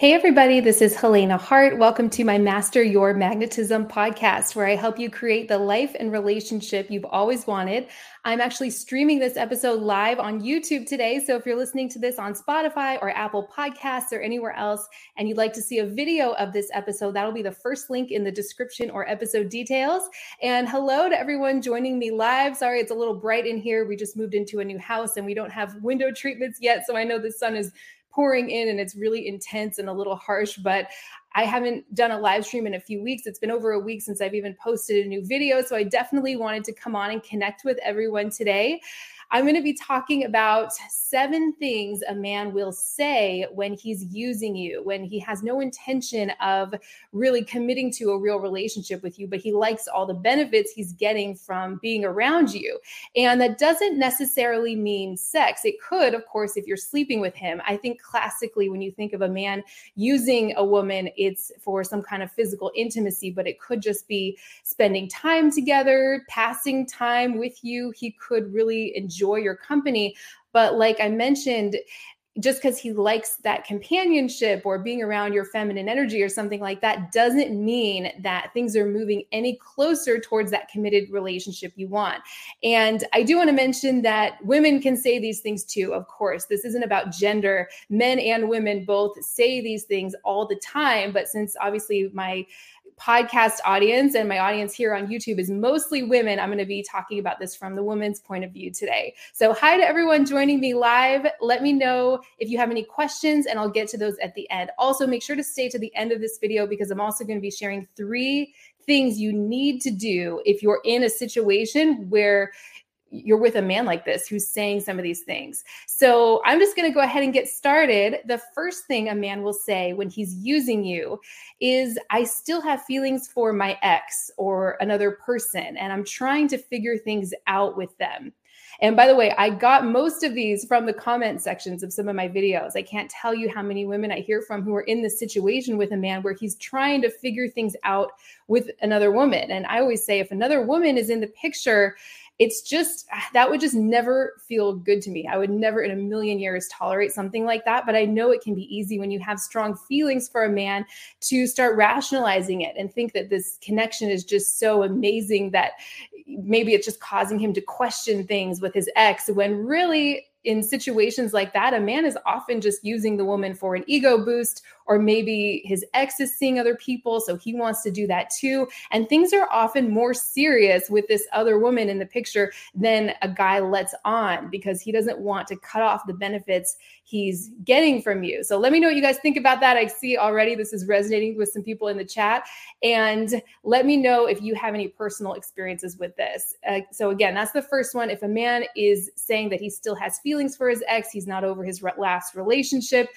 Hey, everybody, this is Helena Hart. Welcome to my Master Your Magnetism podcast, where I help you create the life and relationship you've always wanted. I'm actually streaming this episode live on YouTube today. So if you're listening to this on Spotify or Apple Podcasts or anywhere else, and you'd like to see a video of this episode, that'll be the first link in the description or episode details. And hello to everyone joining me live. Sorry, it's a little bright in here. We just moved into a new house and we don't have window treatments yet. So I know the sun is pouring in and it's really intense and a little harsh, but I haven't done a live stream in a few weeks. It's been over a week since I've even posted a new video. So I definitely wanted to come on and connect with everyone today. I'm going to be talking about seven things a man will say when he's using you, when he has no intention of really committing to a real relationship with you, but he likes all the benefits he's getting from being around you. And that doesn't necessarily mean sex. It could, of course, if you're sleeping with him. I think classically, when you think of a man using a woman, it's for some kind of physical intimacy, but it could just be spending time together, passing time with you. He could really enjoy enjoy your company. But like I mentioned, just because he likes that companionship or being around your feminine energy or something like that doesn't mean that things are moving any closer towards that committed relationship you want. And I do want to mention that women can say these things too, of course. This isn't about gender. Men and women both say these things all the time. But since obviously my podcast audience and my audience here on YouTube is mostly women, I'm going to be talking about this from the woman's point of view today. So, hi to everyone joining me live. Let me know if you have any questions, and I'll get to those at the end. Also, make sure to stay to the end of this video because I'm also going to be sharing three things you need to do if you're in a situation where you're with a man like this who's saying some of these things. So I'm just going to go ahead and get started. The first thing a man will say when he's using you is, I still have feelings for my ex or another person, and I'm trying to figure things out with them. And by the way, I got most of these from the comment sections of some of my videos. I can't tell you how many women I hear from who are in this situation with a man where he's trying to figure things out with another woman. And I always say, if another woman is in the picture, it's just that would just never feel good to me. I would never in a million years tolerate something like that. But I know it can be easy when you have strong feelings for a man to start rationalizing it and think that this connection is just so amazing that maybe it's just causing him to question things with his ex when really in situations like that, a man is often just using the woman for an ego boost, or maybe his ex is seeing other people, so he wants to do that too. And things are often more serious with this other woman in the picture than a guy lets on because he doesn't want to cut off the benefits he's getting from you. So let me know what you guys think about that. I see already this is resonating with some people in the chat. And let me know if you have any personal experiences with this. Uh, so, again, that's the first one. If a man is saying that he still has feelings for his ex, he's not over his last relationship,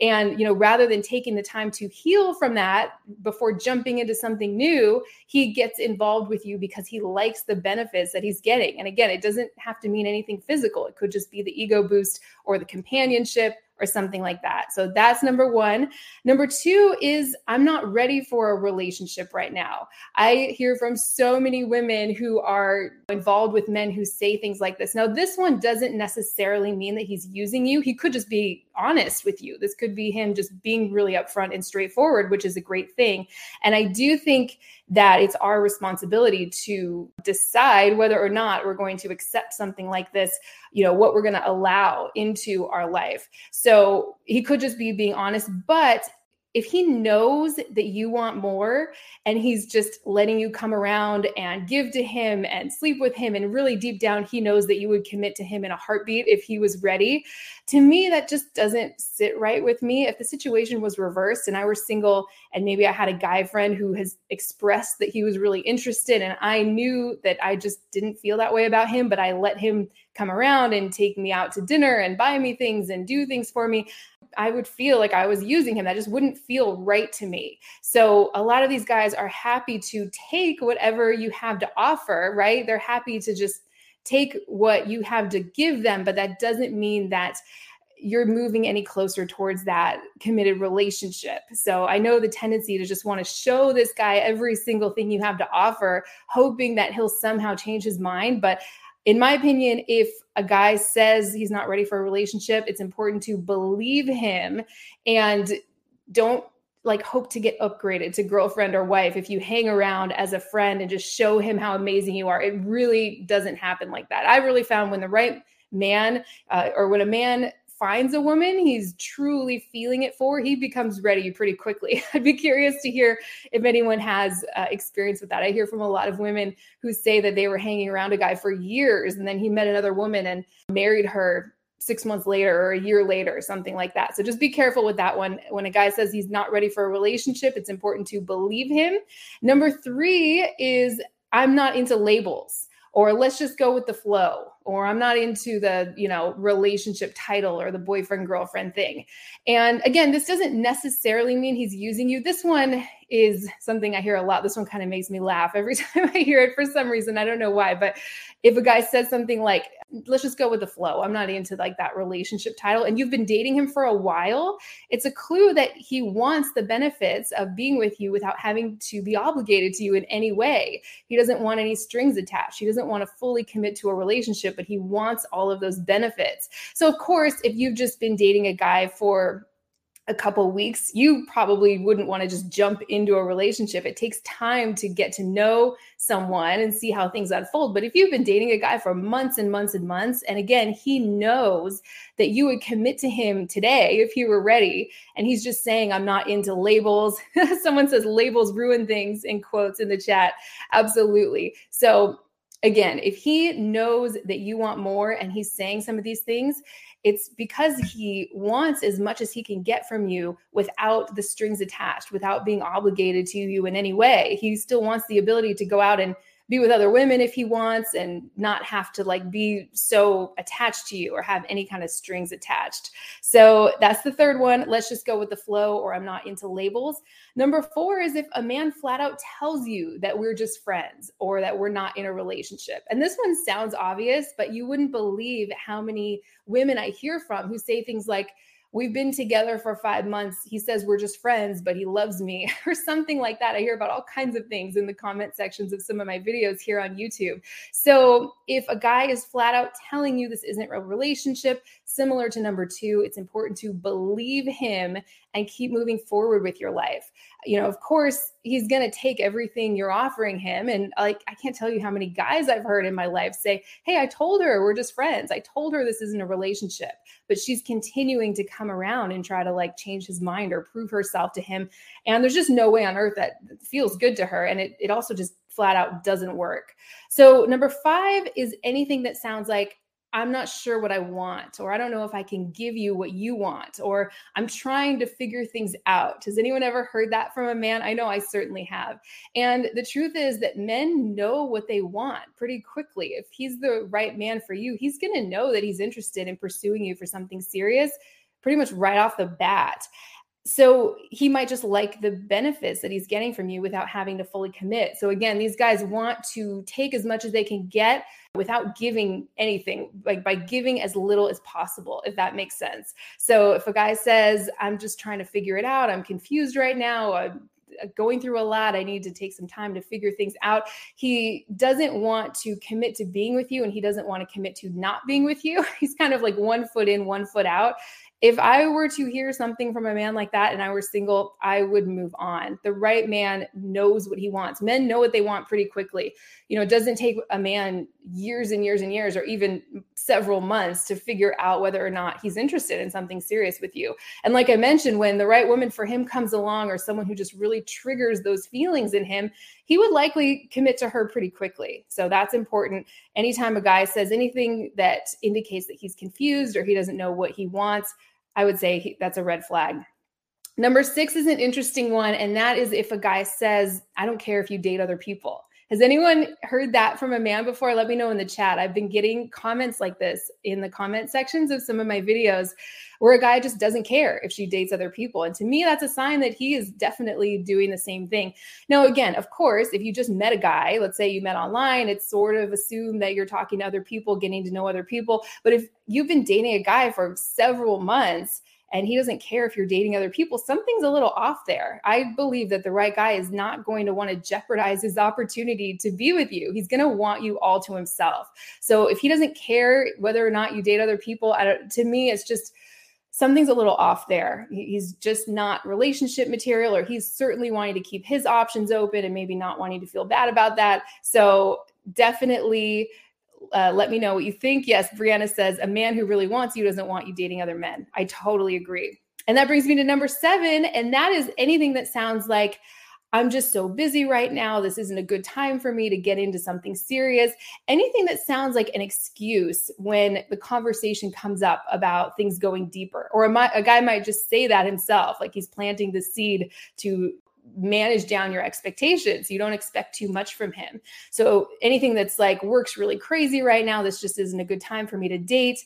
and you know rather than taking the time to heal from that before jumping into something new he gets involved with you because he likes the benefits that he's getting and again it doesn't have to mean anything physical it could just be the ego boost or the companionship or something like that. So that's number one. Number two is I'm not ready for a relationship right now. I hear from so many women who are involved with men who say things like this. Now, this one doesn't necessarily mean that he's using you. He could just be honest with you. This could be him just being really upfront and straightforward, which is a great thing. And I do think that it's our responsibility to decide whether or not we're going to accept something like this, you know, what we're going to allow into our life. So he could just be being honest, but if he knows that you want more and he's just letting you come around and give to him and sleep with him and really deep down he knows that you would commit to him in a heartbeat if he was ready. To me that just doesn't sit right with me. If the situation was reversed and i were single and maybe i had a guy friend who has expressed that he was really interested and i knew that i just didn't feel that way about him but i let him come around and take me out to dinner and buy me things and do things for me I would feel like I was using him. That just wouldn't feel right to me. So a lot of these guys are happy to take whatever you have to offer, right? They're happy to just take what you have to give them, but that doesn't mean that you're moving any closer towards that committed relationship. So I know the tendency to just want to show this guy every single thing you have to offer, hoping that he'll somehow change his mind. But in my opinion, if a guy says he's not ready for a relationship, it's important to believe him and don't like hope to get upgraded to girlfriend or wife if you hang around as a friend and just show him how amazing you are. It really doesn't happen like that. I really found when the right man uh, or when a man finds a woman he's truly feeling it for, he becomes ready pretty quickly. I'd be curious to hear if anyone has uh, experience with that. I hear from a lot of women who say that they were hanging around a guy for years and then he met another woman and married her six months later or a year later, or something like that. So just be careful with that one. When a guy says he's not ready for a relationship, it's important to believe him. Number three is I'm not into labels or let's just go with the flow or i'm not into the you know relationship title or the boyfriend girlfriend thing. And again this doesn't necessarily mean he's using you. This one is something i hear a lot. This one kind of makes me laugh every time i hear it for some reason. I don't know why but if a guy says something like let's just go with the flow. I'm not into like that relationship title. And you've been dating him for a while. It's a clue that he wants the benefits of being with you without having to be obligated to you in any way. He doesn't want any strings attached. He doesn't want to fully commit to a relationship, but he wants all of those benefits. So, of course, if you've just been dating a guy for a couple weeks, you probably wouldn't want to just jump into a relationship. It takes time to get to know someone and see how things unfold. But if you've been dating a guy for months and months and months, and again, he knows that you would commit to him today if he were ready, and he's just saying, I'm not into labels. Someone says labels ruin things in quotes in the chat. Absolutely. So, again, if he knows that you want more and he's saying some of these things, it's because he wants as much as he can get from you without the strings attached, without being obligated to you in any way. He still wants the ability to go out and be with other women if he wants and not have to like be so attached to you or have any kind of strings attached. So that's the third one. Let's just go with the flow or I'm not into labels. Number 4 is if a man flat out tells you that we're just friends or that we're not in a relationship. And this one sounds obvious, but you wouldn't believe how many women I hear from who say things like we've been together for five months. He says we're just friends, but he loves me, or something like that. I hear about all kinds of things in the comment sections of some of my videos here on YouTube. So if a guy is flat out telling you this isn't a relationship, similar to number two, it's important to believe him and keep moving forward with your life. You know, of course, he's going to take everything you're offering him. And like, I can't tell you how many guys I've heard in my life say, Hey, I told her we're just friends. I told her this isn't a relationship, but she's continuing to come around and try to like change his mind or prove herself to him. And there's just no way on earth that feels good to her. And it, it also just flat out doesn't work. So, number five is anything that sounds like, I'm not sure what I want, or I don't know if I can give you what you want, or I'm trying to figure things out. Has anyone ever heard that from a man? I know I certainly have. And the truth is that men know what they want pretty quickly. If he's the right man for you, he's going to know that he's interested in pursuing you for something serious pretty much right off the bat so he might just like the benefits that he's getting from you without having to fully commit. So again, these guys want to take as much as they can get without giving anything, like by giving as little as possible, if that makes sense. So if a guy says, I'm just trying to figure it out, I'm confused right now, I'm uh, going through a lot, I need to take some time to figure things out. He doesn't want to commit to being with you and he doesn't want to commit to not being with you. He's kind of like one foot in, one foot out if I were to hear something from a man like that and I were single, I would move on. The right man knows what he wants. Men know what they want pretty quickly. You know, it doesn't take a man years and years and years or even several months to figure out whether or not he's interested in something serious with you. And like I mentioned, when the right woman for him comes along or someone who just really triggers those feelings in him, he would likely commit to her pretty quickly. So that's important. Anytime a guy says anything that indicates that he's confused or he doesn't know what he wants, I would say he, that's a red flag. Number six is an interesting one, and that is if a guy says, I don't care if you date other people. Has anyone heard that from a man before? Let me know in the chat. I've been getting comments like this in the comment sections of some of my videos where a guy just doesn't care if she dates other people. And to me, that's a sign that he is definitely doing the same thing. Now, again, of course, if you just met a guy, let's say you met online, it's sort of assumed that you're talking to other people, getting to know other people. But if you've been dating a guy for several months, and he doesn't care if you're dating other people, something's a little off there. I believe that the right guy is not going to want to jeopardize his opportunity to be with you. He's going to want you all to himself. So if he doesn't care whether or not you date other people, to me, it's just something's a little off there. He's just not relationship material, or he's certainly wanting to keep his options open and maybe not wanting to feel bad about that. So definitely uh, let me know what you think. Yes, Brianna says a man who really wants you doesn't want you dating other men. I totally agree. And that brings me to number seven, and that is anything that sounds like I'm just so busy right now. This isn't a good time for me to get into something serious. Anything that sounds like an excuse when the conversation comes up about things going deeper, or a, a guy might just say that himself, like he's planting the seed to manage down your expectations. You don't expect too much from him. So anything that's like works really crazy right now, this just isn't a good time for me to date.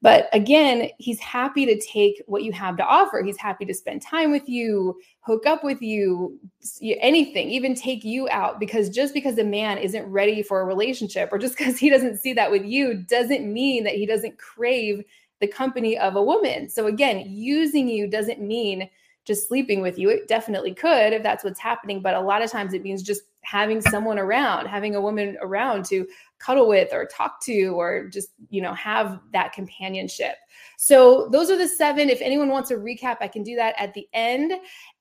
But again, he's happy to take what you have to offer. He's happy to spend time with you, hook up with you, anything, even take you out. Because just because a man isn't ready for a relationship or just because he doesn't see that with you doesn't mean that he doesn't crave the company of a woman. So again, using you doesn't mean just sleeping with you. It definitely could if that's what's happening. But a lot of times it means just having someone around, having a woman around to cuddle with or talk to or just, you know, have that companionship. So those are the seven. If anyone wants a recap, I can do that at the end.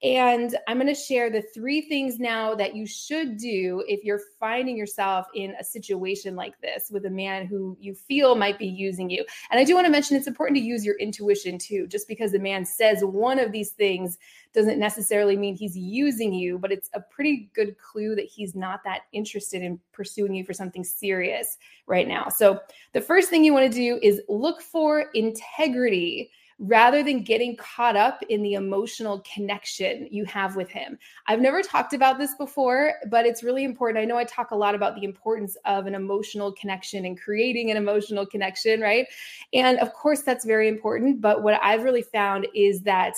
And I'm going to share the three things now that you should do if you're finding yourself in a situation like this with a man who you feel might be using you. And I do want to mention it's important to use your intuition too. Just because the man says one of these things doesn't necessarily mean he's using you, but it's a pretty good clue that he's not that interested in pursuing you for something serious right now. So, the first thing you want to do is look for integrity rather than getting caught up in the emotional connection you have with him. I've never talked about this before, but it's really important. I know I talk a lot about the importance of an emotional connection and creating an emotional connection, right? And of course, that's very important. But what I've really found is that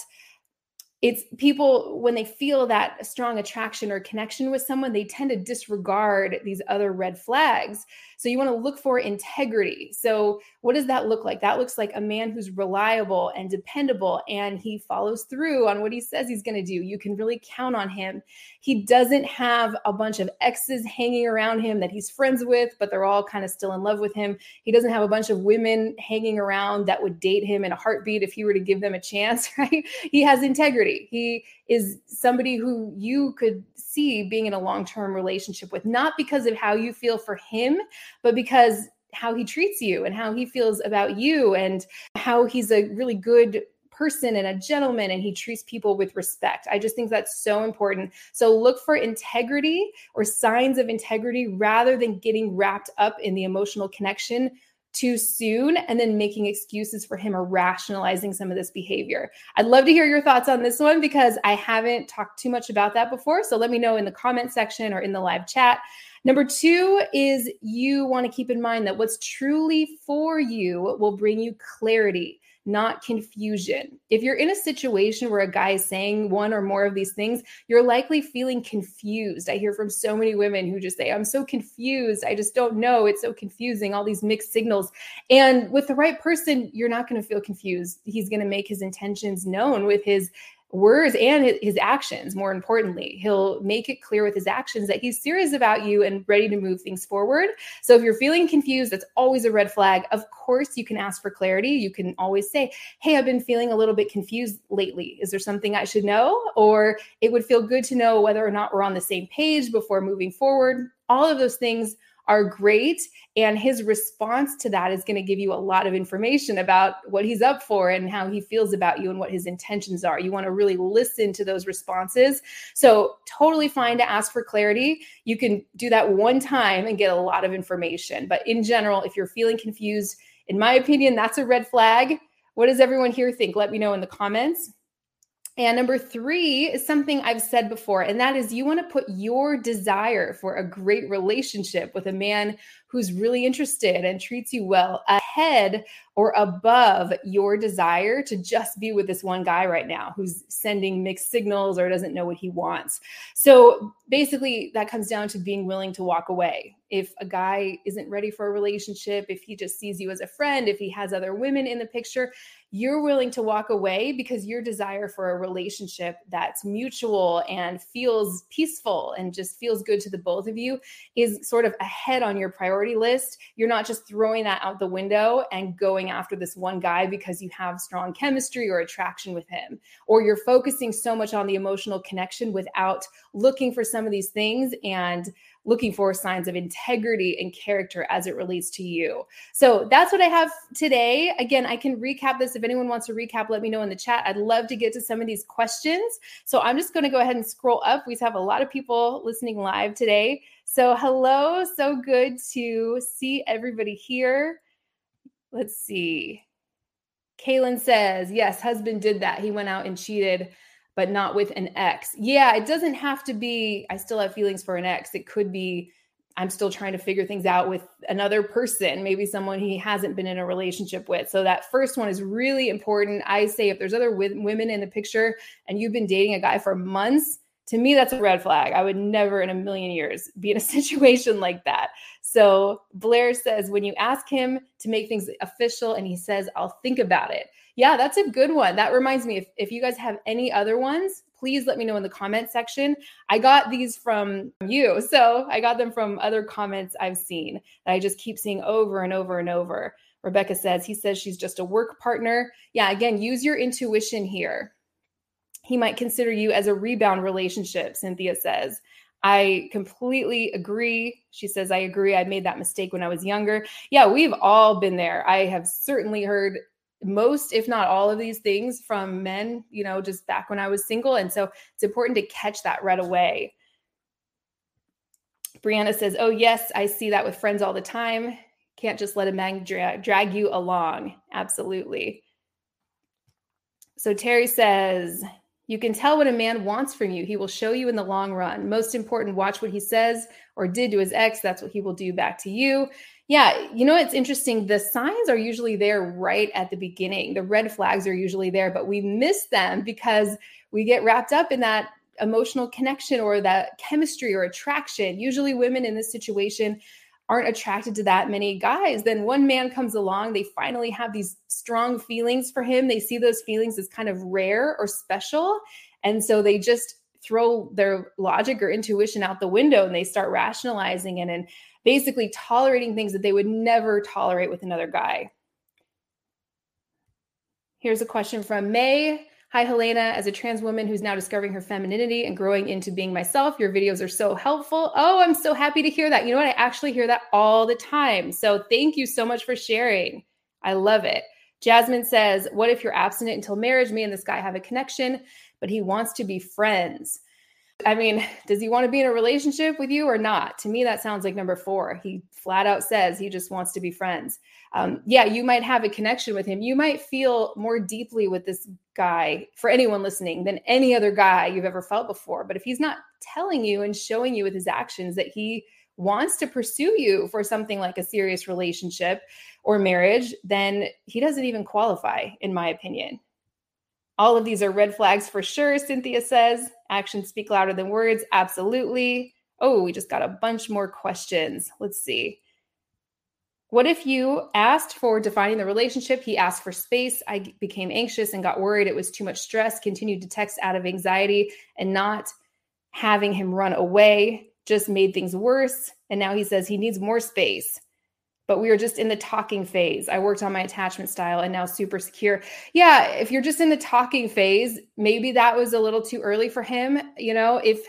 it's people when they feel that strong attraction or connection with someone they tend to disregard these other red flags so you want to look for integrity. So what does that look like? That looks like a man who's reliable and dependable and he follows through on what he says he's going to do. You can really count on him. He doesn't have a bunch of exes hanging around him that he's friends with, but they're all kind of still in love with him. He doesn't have a bunch of women hanging around that would date him in a heartbeat if he were to give them a chance, right? He has integrity. He is somebody who you could see being in a long term relationship with, not because of how you feel for him, but because how he treats you and how he feels about you and how he's a really good person and a gentleman and he treats people with respect. I just think that's so important. So look for integrity or signs of integrity rather than getting wrapped up in the emotional connection too soon and then making excuses for him or rationalizing some of this behavior. I'd love to hear your thoughts on this one because I haven't talked too much about that before. So let me know in the comment section or in the live chat. Number two is you want to keep in mind that what's truly for you will bring you clarity not confusion. If you're in a situation where a guy is saying one or more of these things, you're likely feeling confused. I hear from so many women who just say, I'm so confused. I just don't know. It's so confusing, all these mixed signals. And with the right person, you're not going to feel confused. He's going to make his intentions known with his words and his actions more importantly. He'll make it clear with his actions that he's serious about you and ready to move things forward. So if you're feeling confused that's always a red flag. Of course you can ask for clarity. You can always say hey i've been feeling a little bit confused lately. Is there something i should know? Or it would feel good to know whether or not we're on the same page before moving forward. All of those things are great. And his response to that is going to give you a lot of information about what he's up for and how he feels about you and what his intentions are. You want to really listen to those responses. So, totally fine to ask for clarity. You can do that one time and get a lot of information. But in general, if you're feeling confused, in my opinion, that's a red flag. What does everyone here think? Let me know in the comments. And number three is something I've said before, and that is you want to put your desire for a great relationship with a man who's really interested and treats you well ahead or above your desire to just be with this one guy right now who's sending mixed signals or doesn't know what he wants. So basically, that comes down to being willing to walk away. If a guy isn't ready for a relationship, if he just sees you as a friend, if he has other women in the picture, you're willing to walk away because your desire for a relationship that's mutual and feels peaceful and just feels good to the both of you is sort of ahead on your priority list. You're not just throwing that out the window and going after this one guy because you have strong chemistry or attraction with him, or you're focusing so much on the emotional connection without looking for some of these things and looking for signs of integrity and character as it relates to you. So that's what I have today. Again, I can recap this. If anyone wants to recap, let me know in the chat. I'd love to get to some of these questions. So I'm just going to go ahead and scroll up. We have a lot of people listening live today. So, hello. So good to see everybody here. Let's see. Kaylin says, yes, husband did that. He went out and cheated but not with an ex. Yeah, it doesn't have to be, I still have feelings for an ex. It could be, I'm still trying to figure things out with another person, maybe someone he hasn't been in a relationship with. So that first one is really important. I say if there's other w- women in the picture and you've been dating a guy for months, to me, that's a red flag. I would never in a million years be in a situation like that. So Blair says, when you ask him to make things official and he says, I'll think about it, yeah, that's a good one. That reminds me if, if you guys have any other ones, please let me know in the comment section. I got these from you. So I got them from other comments I've seen that I just keep seeing over and over and over. Rebecca says, he says she's just a work partner. Yeah, again, use your intuition here. He might consider you as a rebound relationship, Cynthia says. I completely agree. She says, I agree. I made that mistake when I was younger. Yeah, we've all been there. I have certainly heard most if not all of these things from men you know just back when i was single. And so it's important to catch that right away. Brianna says oh yes i see that with friends all the time. Can't just let a man dra- drag you along. Absolutely. So terry says you can tell what a man wants from you. He will show you in the long run. Most important watch what he says or did to his ex. That's what he will do back to you yeah, you know, it's interesting. The signs are usually there right at the beginning. The red flags are usually there, but we miss them because we get wrapped up in that emotional connection or that chemistry or attraction. Usually, women in this situation aren't attracted to that many guys. Then one man comes along, they finally have these strong feelings for him. They see those feelings as kind of rare or special. And so they just throw their logic or intuition out the window and they start rationalizing it and basically tolerating things that they would never tolerate with another guy. Here's a question from May. Hi, Helena. As a trans woman who's now discovering her femininity and growing into being myself, your videos are so helpful. Oh, I'm so happy to hear that. You know what? I actually hear that all the time. So thank you so much for sharing. I love it. Jasmine says, What if you're abstinent until marriage? Me and this guy have a connection, but he wants to be friends. I mean, does he want to be in a relationship with you or not? To me, that sounds like number four. He flat out says he just wants to be friends. Um, yeah, you might have a connection with him. You might feel more deeply with this guy, for anyone listening, than any other guy you've ever felt before. But if he's not telling you and showing you with his actions that he wants to pursue you for something like a serious relationship or marriage, then he doesn't even qualify, in my opinion. All of these are red flags for sure, Cynthia says. Actions speak louder than words. Absolutely. Oh, we just got a bunch more questions. Let's see. What if you asked for defining the relationship? He asked for space. I became anxious and got worried. It was too much stress, continued to text out of anxiety, and not having him run away just made things worse. And now he says he needs more space. But we were just in the talking phase. I worked on my attachment style and now super secure. Yeah, if you're just in the talking phase, maybe that was a little too early for him. You know, if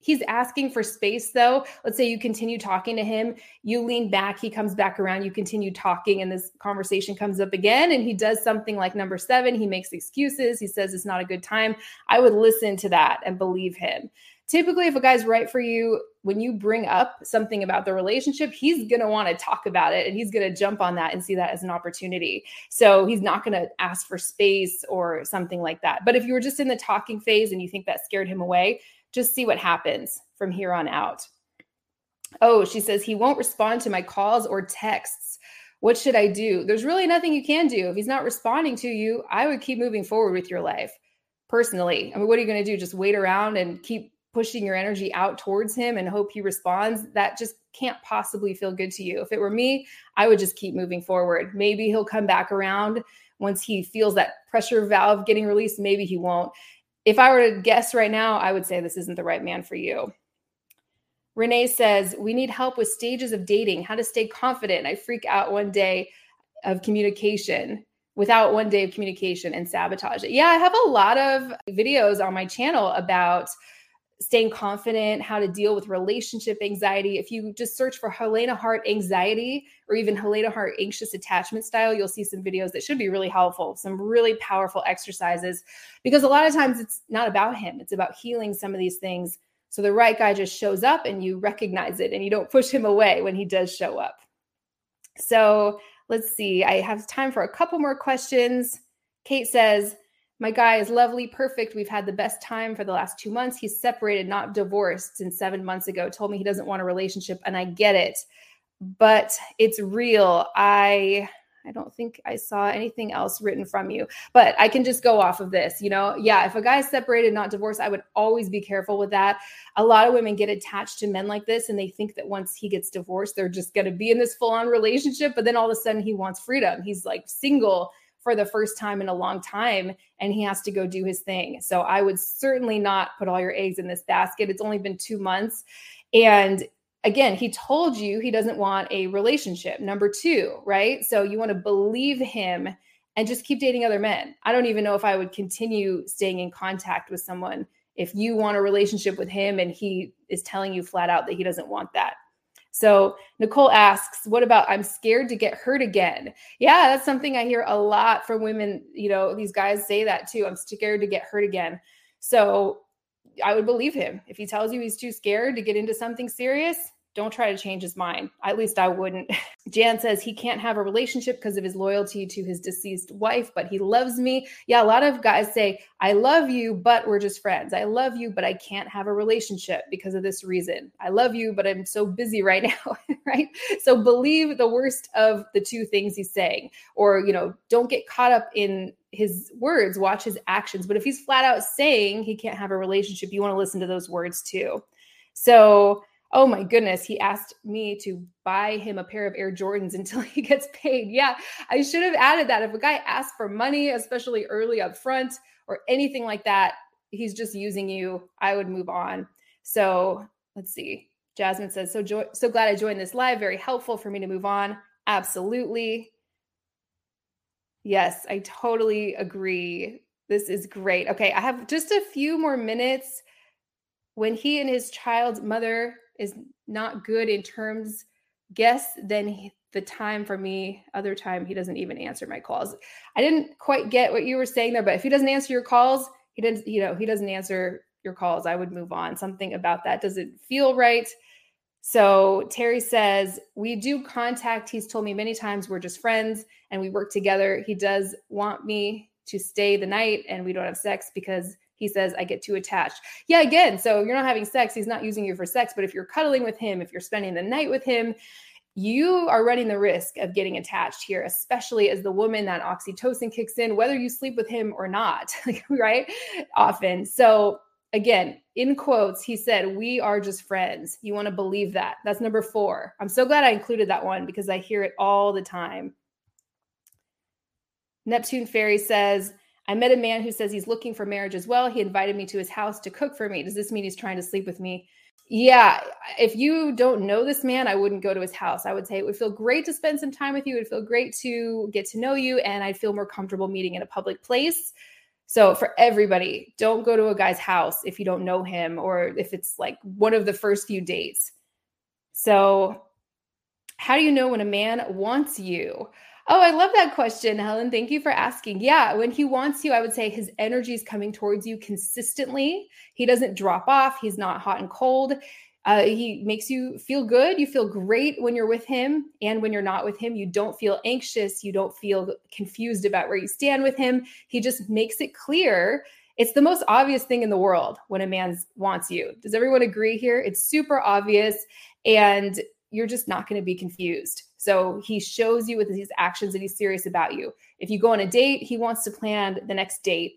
He's asking for space though. Let's say you continue talking to him, you lean back, he comes back around, you continue talking, and this conversation comes up again. And he does something like number seven, he makes excuses, he says it's not a good time. I would listen to that and believe him. Typically, if a guy's right for you, when you bring up something about the relationship, he's going to want to talk about it and he's going to jump on that and see that as an opportunity. So he's not going to ask for space or something like that. But if you were just in the talking phase and you think that scared him away, just see what happens from here on out. Oh, she says, he won't respond to my calls or texts. What should I do? There's really nothing you can do. If he's not responding to you, I would keep moving forward with your life personally. I mean, what are you going to do? Just wait around and keep pushing your energy out towards him and hope he responds? That just can't possibly feel good to you. If it were me, I would just keep moving forward. Maybe he'll come back around once he feels that pressure valve getting released. Maybe he won't if I were to guess right now, I would say this isn't the right man for you. Renee says, We need help with stages of dating, how to stay confident. I freak out one day of communication without one day of communication and sabotage it. Yeah, I have a lot of videos on my channel about staying confident, how to deal with relationship anxiety. If you just search for Helena Hart anxiety or even Helena Hart anxious attachment style, you'll see some videos that should be really helpful, some really powerful exercises. Because a lot of times it's not about him, it's about healing some of these things. So the right guy just shows up and you recognize it and you don't push him away when he does show up. So let's see, I have time for a couple more questions. Kate says, my guy is lovely, perfect. We've had the best time for the last two months. He's separated, not divorced since seven months ago. Told me he doesn't want a relationship, and I get it, but it's real. I I don't think I saw anything else written from you, but I can just go off of this. You know, yeah, if a guy's separated, not divorced, I would always be careful with that. A lot of women get attached to men like this and they think that once he gets divorced, they're just going to be in this full on relationship. But then all of a sudden he wants freedom. He's like single for the first time in a long time and he has to go do his thing. So I would certainly not put all your eggs in this basket. It's only been 2 months and again, he told you he doesn't want a relationship. Number 2, right? So you want to believe him and just keep dating other men. I don't even know if I would continue staying in contact with someone if you want a relationship with him and he is telling you flat out that he doesn't want that. So Nicole asks, what about I'm scared to get hurt again? Yeah, that's something I hear a lot from women. You know, these guys say that too. I'm scared to get hurt again. So I would believe him. If he tells you he's too scared to get into something serious, don't try to change his mind. At least I wouldn't. Jan says he can't have a relationship because of his loyalty to his deceased wife, but he loves me. Yeah, a lot of guys say, I love you, but we're just friends. I love you, but I can't have a relationship because of this reason. I love you, but I'm so busy right now, right? So believe the worst of the two things he's saying, or, you know, don't get caught up in his words, watch his actions. But if he's flat out saying he can't have a relationship, you want to listen to those words too. So, oh my goodness, he asked me to buy him a pair of Air Jordans until he gets paid. Yeah, I should have added that. If a guy asks for money, especially early up front or anything like that, he's just using you. I would move on. So let's see. Jasmine says, so, jo- so glad I joined this live. Very helpful for me to move on. Absolutely. Yes, I totally agree. This is great. Okay, I have just a few more minutes. When he and his child's mother is not good in terms guess then he, the time for me other time he doesn't even answer my calls. I didn't quite get what you were saying there but if he doesn't answer your calls he doesn't you know he doesn't answer your calls i would move on. Something about that doesn't feel right. So terry says we do contact he's told me many times we're just friends and we work together. He does want me to stay the night and we don't have sex because he says i get too attached yeah again so you're not having sex he's not using you for sex but if you're cuddling with him if you're spending the night with him you are running the risk of getting attached here especially as the woman that oxytocin kicks in whether you sleep with him or not right often so again, in quotes, he said, We are just friends. You want to believe that. That's number four. I'm so glad I included that one because I hear it all the time. Neptune Fairy says, I met a man who says he's looking for marriage as well. He invited me to his house to cook for me. Does this mean he's trying to sleep with me? Yeah, if you don't know this man, I wouldn't go to his house. I would say it would feel great to spend some time with you. It would feel great to get to know you, and I'd feel more comfortable meeting in a public place. So, for everybody, don't go to a guy's house if you don't know him or if it's like one of the first few dates. So, how do you know when a man wants you? Oh, I love that question, Helen. Thank you for asking. Yeah, when he wants you, I would say his energy is coming towards you consistently. He doesn't drop off, he's not hot and cold. Uh, he makes you feel good. You feel great when you're with him. And when you're not with him, you don't feel anxious. You don't feel confused about where you stand with him. He just makes it clear. It's the most obvious thing in the world when a man wants you. Does everyone agree here? It's super obvious. And you're just not going to be confused. So he shows you with his actions that he's serious about you. If you go on a date, he wants to plan the next date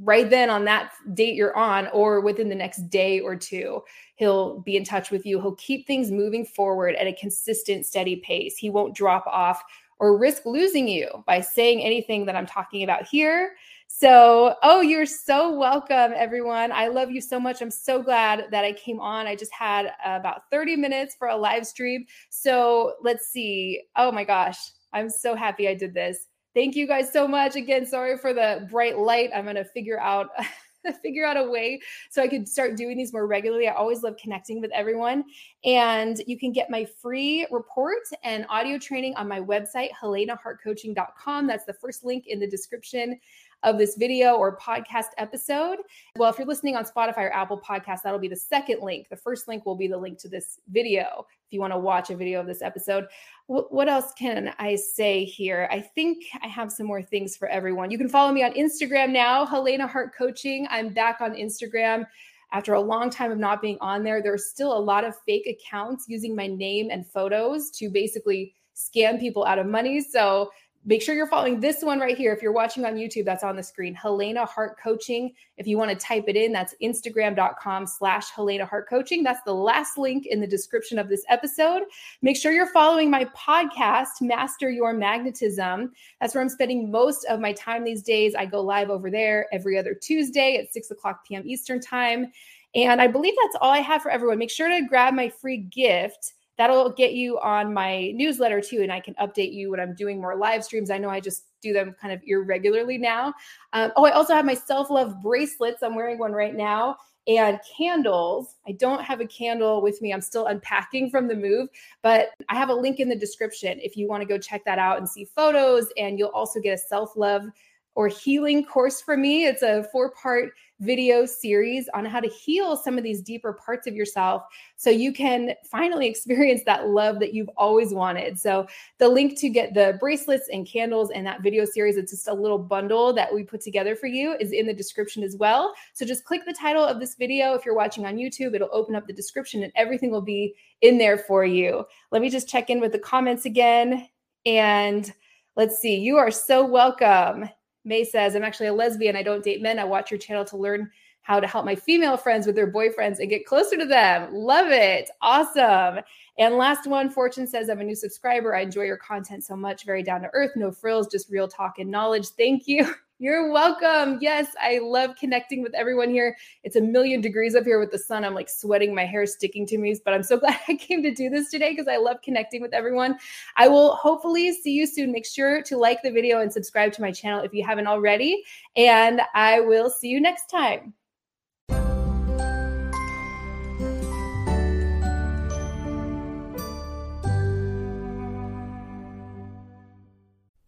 right then on that date you're on or within the next day or two. He'll be in touch with you. He'll keep things moving forward at a consistent, steady pace. He won't drop off or risk losing you by saying anything that I'm talking about here. So, oh, you're so welcome, everyone. I love you so much. I'm so glad that I came on. I just had uh, about 30 minutes for a live stream. So, let's see. Oh my gosh, I'm so happy I did this. Thank you guys so much. Again, sorry for the bright light. I'm going to figure out. figure out a way so I could start doing these more regularly. I always love connecting with everyone. And you can get my free report and audio training on my website, helenahartcoaching.com. That's the first link in the description of this video or podcast episode. Well, if you're listening on Spotify or Apple Podcasts, that'll be the second link. The first link will be the link to this video if you want to watch a video of this episode. what else can I say here? I think I have some more things for everyone. You can follow me on Instagram now, Helena Hart Coaching. I'm back on Instagram after a long time of not being on there. There's still a lot of fake accounts using my name and photos to basically scam people out of money. So make sure you're following this one right here. If you're watching on YouTube, that's on the screen, Helena Hart Coaching. If you want to type it in, that's instagram.com slash Helena Hart Coaching. That's the last link in the description of this episode. Make sure you're following my podcast, Master Your Magnetism. That's where I'm spending most of my time these days. I go live over there every other Tuesday at 6 o'clock p.m. Eastern Time. And I believe that's all I have for everyone. Make sure to grab my free gift that'll get you on my newsletter too and i can update you when i'm doing more live streams. I know i just do them kind of irregularly now. Um, oh i also have my self-love bracelets. I'm wearing one right now and candles. I don't have a candle with me. I'm still unpacking from the move but i have a link in the description if you want to go check that out and see photos and you'll also get a self-love or healing course for me. It's a four part video series on how to heal some of these deeper parts of yourself so you can finally experience that love that you've always wanted. So, the link to get the bracelets and candles and that video series, it's just a little bundle that we put together for you, is in the description as well. So, just click the title of this video. If you're watching on YouTube, it'll open up the description and everything will be in there for you. Let me just check in with the comments again. And let's see, you are so welcome. May says, I'm actually a lesbian. I don't date men. I watch your channel to learn how to help my female friends with their boyfriends and get closer to them. Love it. Awesome. And last one, Fortune says, I'm a new subscriber. I enjoy your content so much. Very down to earth, no frills, just real talk and knowledge. Thank you. You're welcome. Yes, I love connecting with everyone here. It's a million degrees up here with the sun. I'm like sweating, my hair sticking to me, but I'm so glad I came to do this today because I love connecting with everyone. I will hopefully see you soon. Make sure to like the video and subscribe to my channel if you haven't already. And I will see you next time.